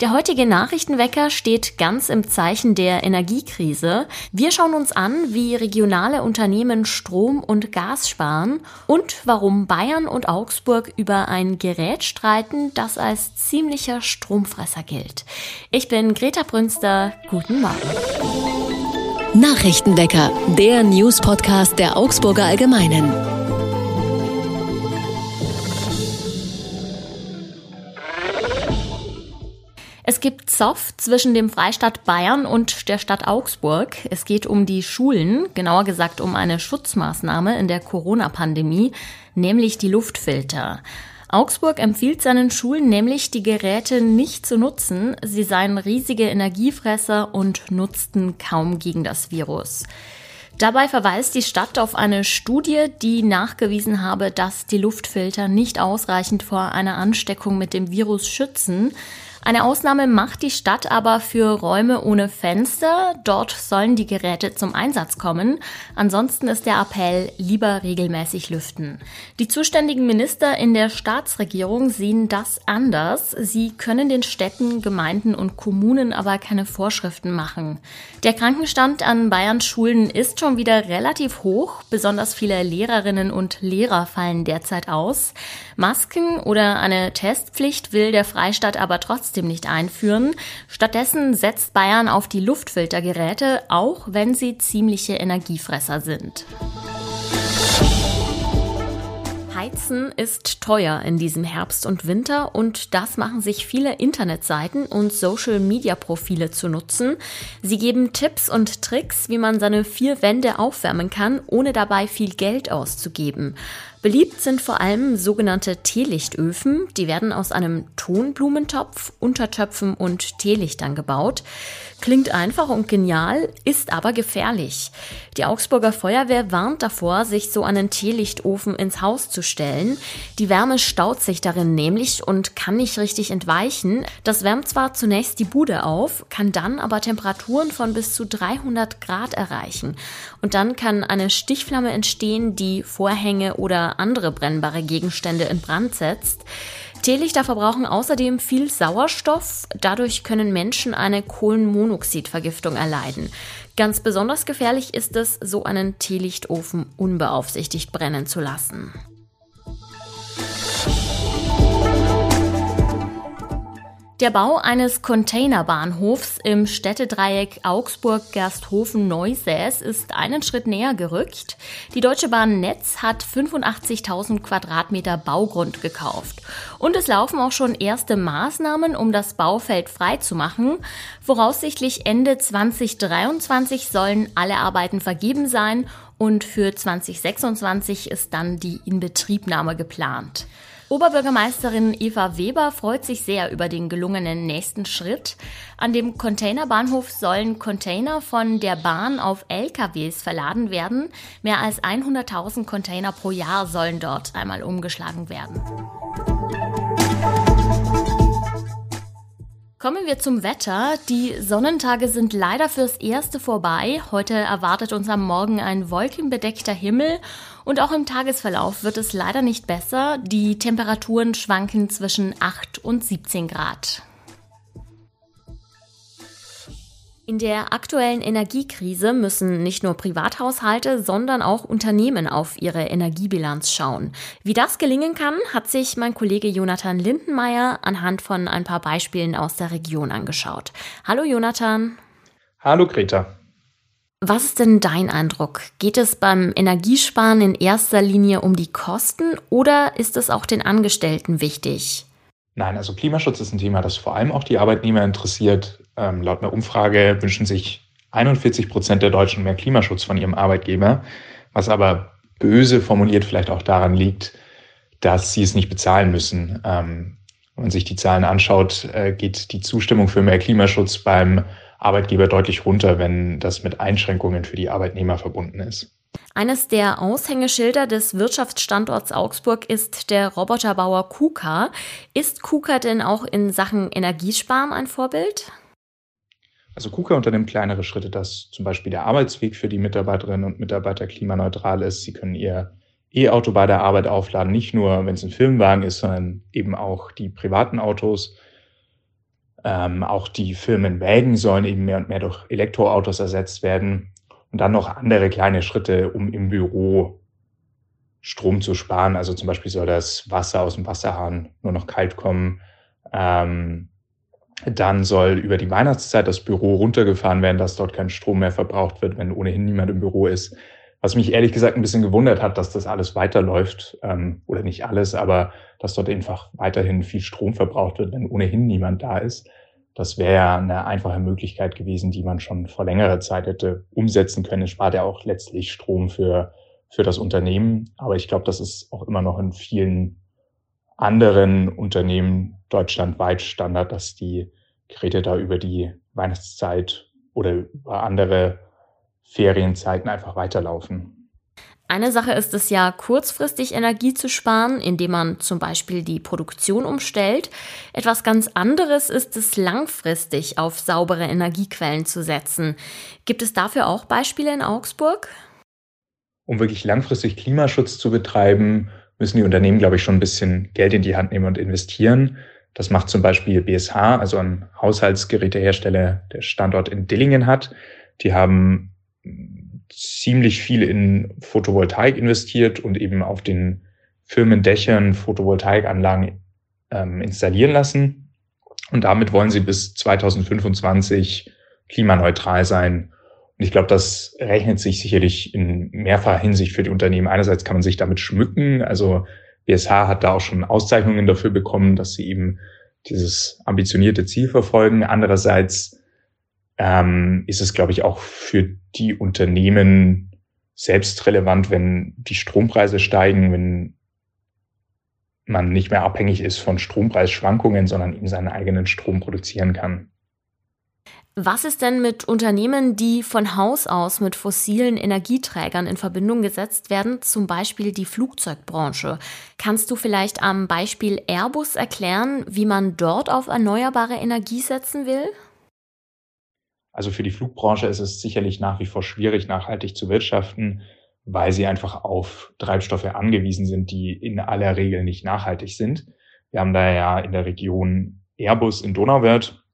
Der heutige Nachrichtenwecker steht ganz im Zeichen der Energiekrise. Wir schauen uns an, wie regionale Unternehmen Strom und Gas sparen und warum Bayern und Augsburg über ein Gerät streiten, das als ziemlicher Stromfresser gilt. Ich bin Greta Brünster. Guten Morgen. Nachrichtenwecker, der News-Podcast der Augsburger Allgemeinen. Es gibt Zoff zwischen dem Freistaat Bayern und der Stadt Augsburg. Es geht um die Schulen, genauer gesagt um eine Schutzmaßnahme in der Corona-Pandemie, nämlich die Luftfilter. Augsburg empfiehlt seinen Schulen nämlich, die Geräte nicht zu nutzen. Sie seien riesige Energiefresser und nutzten kaum gegen das Virus. Dabei verweist die Stadt auf eine Studie, die nachgewiesen habe, dass die Luftfilter nicht ausreichend vor einer Ansteckung mit dem Virus schützen. Eine Ausnahme macht die Stadt aber für Räume ohne Fenster. Dort sollen die Geräte zum Einsatz kommen. Ansonsten ist der Appell lieber regelmäßig lüften. Die zuständigen Minister in der Staatsregierung sehen das anders. Sie können den Städten, Gemeinden und Kommunen aber keine Vorschriften machen. Der Krankenstand an Bayerns Schulen ist schon wieder relativ hoch. Besonders viele Lehrerinnen und Lehrer fallen derzeit aus. Masken oder eine Testpflicht will der Freistaat aber trotzdem nicht einführen. Stattdessen setzt Bayern auf die Luftfiltergeräte, auch wenn sie ziemliche Energiefresser sind. Heizen ist teuer in diesem Herbst und Winter und das machen sich viele Internetseiten und Social-Media-Profile zu nutzen. Sie geben Tipps und Tricks, wie man seine vier Wände aufwärmen kann, ohne dabei viel Geld auszugeben. Beliebt sind vor allem sogenannte Teelichtöfen. Die werden aus einem Tonblumentopf, Untertöpfen und Teelichtern gebaut. Klingt einfach und genial, ist aber gefährlich. Die Augsburger Feuerwehr warnt davor, sich so einen Teelichtofen ins Haus zu stellen. Die Wärme staut sich darin nämlich und kann nicht richtig entweichen. Das wärmt zwar zunächst die Bude auf, kann dann aber Temperaturen von bis zu 300 Grad erreichen. Und dann kann eine Stichflamme entstehen, die Vorhänge oder andere brennbare Gegenstände in Brand setzt. Teelichter verbrauchen außerdem viel Sauerstoff. Dadurch können Menschen eine Kohlenmonoxidvergiftung erleiden. Ganz besonders gefährlich ist es, so einen Teelichtofen unbeaufsichtigt brennen zu lassen. Der Bau eines Containerbahnhofs im Städtedreieck Augsburg-Gersthofen-Neusäß ist einen Schritt näher gerückt. Die Deutsche Bahn Netz hat 85.000 Quadratmeter Baugrund gekauft. Und es laufen auch schon erste Maßnahmen, um das Baufeld freizumachen. Voraussichtlich Ende 2023 sollen alle Arbeiten vergeben sein und für 2026 ist dann die Inbetriebnahme geplant. Oberbürgermeisterin Eva Weber freut sich sehr über den gelungenen nächsten Schritt. An dem Containerbahnhof sollen Container von der Bahn auf LKWs verladen werden. Mehr als 100.000 Container pro Jahr sollen dort einmal umgeschlagen werden. Kommen wir zum Wetter. Die Sonnentage sind leider fürs Erste vorbei. Heute erwartet uns am Morgen ein wolkenbedeckter Himmel und auch im Tagesverlauf wird es leider nicht besser. Die Temperaturen schwanken zwischen 8 und 17 Grad. In der aktuellen Energiekrise müssen nicht nur Privathaushalte, sondern auch Unternehmen auf ihre Energiebilanz schauen. Wie das gelingen kann, hat sich mein Kollege Jonathan Lindenmeier anhand von ein paar Beispielen aus der Region angeschaut. Hallo Jonathan. Hallo Greta. Was ist denn dein Eindruck? Geht es beim Energiesparen in erster Linie um die Kosten oder ist es auch den Angestellten wichtig? Nein, also Klimaschutz ist ein Thema, das vor allem auch die Arbeitnehmer interessiert. Ähm, laut einer Umfrage wünschen sich 41 Prozent der Deutschen mehr Klimaschutz von ihrem Arbeitgeber, was aber böse formuliert vielleicht auch daran liegt, dass sie es nicht bezahlen müssen. Ähm, wenn man sich die Zahlen anschaut, äh, geht die Zustimmung für mehr Klimaschutz beim Arbeitgeber deutlich runter, wenn das mit Einschränkungen für die Arbeitnehmer verbunden ist. Eines der Aushängeschilder des Wirtschaftsstandorts Augsburg ist der Roboterbauer KUKA. Ist KUKA denn auch in Sachen Energiesparen ein Vorbild? Also KUKA unternimmt kleinere Schritte, dass zum Beispiel der Arbeitsweg für die Mitarbeiterinnen und Mitarbeiter klimaneutral ist. Sie können ihr E-Auto bei der Arbeit aufladen, nicht nur, wenn es ein Firmenwagen ist, sondern eben auch die privaten Autos. Ähm, auch die Firmenwägen sollen eben mehr und mehr durch Elektroautos ersetzt werden. Und dann noch andere kleine Schritte, um im Büro Strom zu sparen. Also zum Beispiel soll das Wasser aus dem Wasserhahn nur noch kalt kommen. Ähm, dann soll über die Weihnachtszeit das Büro runtergefahren werden, dass dort kein Strom mehr verbraucht wird, wenn ohnehin niemand im Büro ist. Was mich ehrlich gesagt ein bisschen gewundert hat, dass das alles weiterläuft, ähm, oder nicht alles, aber dass dort einfach weiterhin viel Strom verbraucht wird, wenn ohnehin niemand da ist. Das wäre eine einfache Möglichkeit gewesen, die man schon vor längerer Zeit hätte umsetzen können. Es spart ja auch letztlich Strom für, für das Unternehmen. Aber ich glaube, das ist auch immer noch in vielen anderen Unternehmen deutschlandweit Standard, dass die Geräte da über die Weihnachtszeit oder über andere Ferienzeiten einfach weiterlaufen. Eine Sache ist es ja, kurzfristig Energie zu sparen, indem man zum Beispiel die Produktion umstellt. Etwas ganz anderes ist es, langfristig auf saubere Energiequellen zu setzen. Gibt es dafür auch Beispiele in Augsburg? Um wirklich langfristig Klimaschutz zu betreiben, müssen die Unternehmen, glaube ich, schon ein bisschen Geld in die Hand nehmen und investieren. Das macht zum Beispiel BSH, also ein Haushaltsgerätehersteller, der Standort in Dillingen hat. Die haben ziemlich viel in Photovoltaik investiert und eben auf den Firmendächern Photovoltaikanlagen ähm, installieren lassen. Und damit wollen sie bis 2025 klimaneutral sein. Und ich glaube, das rechnet sich sicherlich in mehrfacher Hinsicht für die Unternehmen. Einerseits kann man sich damit schmücken. Also BSH hat da auch schon Auszeichnungen dafür bekommen, dass sie eben dieses ambitionierte Ziel verfolgen. Andererseits ähm, ist es, glaube ich, auch für die Unternehmen selbst relevant, wenn die Strompreise steigen, wenn man nicht mehr abhängig ist von Strompreisschwankungen, sondern eben seinen eigenen Strom produzieren kann. Was ist denn mit Unternehmen, die von Haus aus mit fossilen Energieträgern in Verbindung gesetzt werden, zum Beispiel die Flugzeugbranche? Kannst du vielleicht am Beispiel Airbus erklären, wie man dort auf erneuerbare Energie setzen will? Also für die Flugbranche ist es sicherlich nach wie vor schwierig, nachhaltig zu wirtschaften, weil sie einfach auf Treibstoffe angewiesen sind, die in aller Regel nicht nachhaltig sind. Wir haben da ja in der Region Airbus in Donauwörth,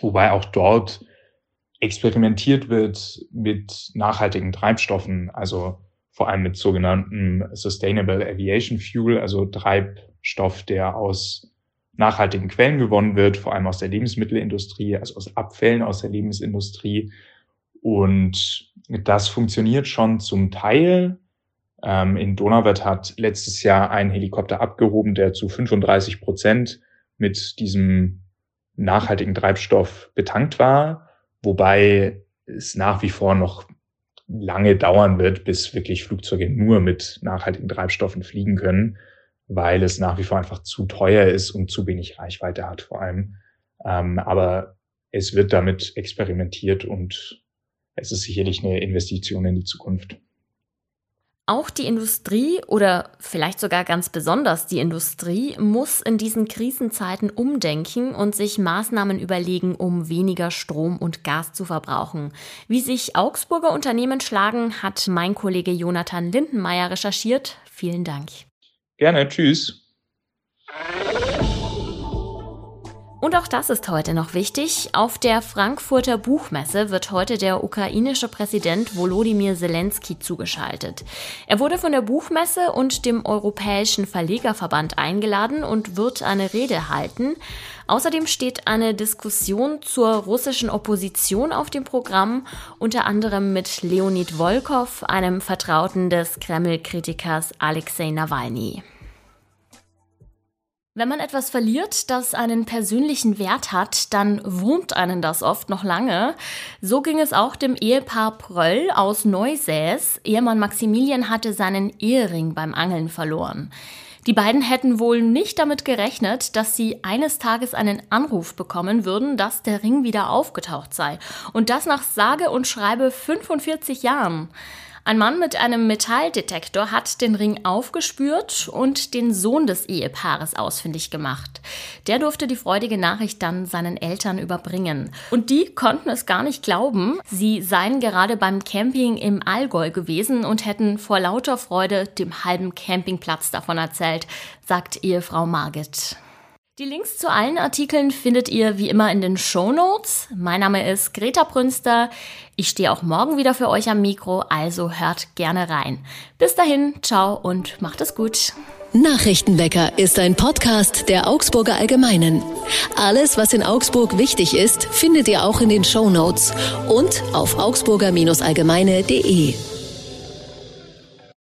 wobei auch dort experimentiert wird mit nachhaltigen Treibstoffen, also vor allem mit sogenannten Sustainable Aviation Fuel, also Treibstoff, der aus nachhaltigen Quellen gewonnen wird, vor allem aus der Lebensmittelindustrie, also aus Abfällen aus der Lebensindustrie. Und das funktioniert schon zum Teil. Ähm, in Donauwörth hat letztes Jahr ein Helikopter abgehoben, der zu 35 Prozent mit diesem nachhaltigen Treibstoff betankt war, wobei es nach wie vor noch lange dauern wird, bis wirklich Flugzeuge nur mit nachhaltigen Treibstoffen fliegen können weil es nach wie vor einfach zu teuer ist und zu wenig Reichweite hat vor allem. Ähm, aber es wird damit experimentiert und es ist sicherlich eine Investition in die Zukunft. Auch die Industrie oder vielleicht sogar ganz besonders die Industrie muss in diesen Krisenzeiten umdenken und sich Maßnahmen überlegen, um weniger Strom und Gas zu verbrauchen. Wie sich Augsburger Unternehmen schlagen, hat mein Kollege Jonathan Lindenmeier recherchiert. Vielen Dank. Gerne, tschüss. Und auch das ist heute noch wichtig. Auf der Frankfurter Buchmesse wird heute der ukrainische Präsident Volodymyr Zelensky zugeschaltet. Er wurde von der Buchmesse und dem Europäischen Verlegerverband eingeladen und wird eine Rede halten. Außerdem steht eine Diskussion zur russischen Opposition auf dem Programm, unter anderem mit Leonid Volkov, einem Vertrauten des Kreml-Kritikers Alexei Nawalny. Wenn man etwas verliert, das einen persönlichen Wert hat, dann wurmt einen das oft noch lange. So ging es auch dem Ehepaar Pröll aus Neusäß. Ehemann Maximilian hatte seinen Ehering beim Angeln verloren. Die beiden hätten wohl nicht damit gerechnet, dass sie eines Tages einen Anruf bekommen würden, dass der Ring wieder aufgetaucht sei. Und das nach sage und schreibe 45 Jahren. Ein Mann mit einem Metalldetektor hat den Ring aufgespürt und den Sohn des Ehepaares ausfindig gemacht. Der durfte die freudige Nachricht dann seinen Eltern überbringen. Und die konnten es gar nicht glauben. Sie seien gerade beim Camping im Allgäu gewesen und hätten vor lauter Freude dem halben Campingplatz davon erzählt, sagt Ehefrau Margit. Die Links zu allen Artikeln findet ihr wie immer in den Show Notes. Mein Name ist Greta Brünster. Ich stehe auch morgen wieder für euch am Mikro, also hört gerne rein. Bis dahin, ciao und macht es gut. Nachrichtenwecker ist ein Podcast der Augsburger Allgemeinen. Alles, was in Augsburg wichtig ist, findet ihr auch in den Show Notes und auf augsburger-allgemeine.de.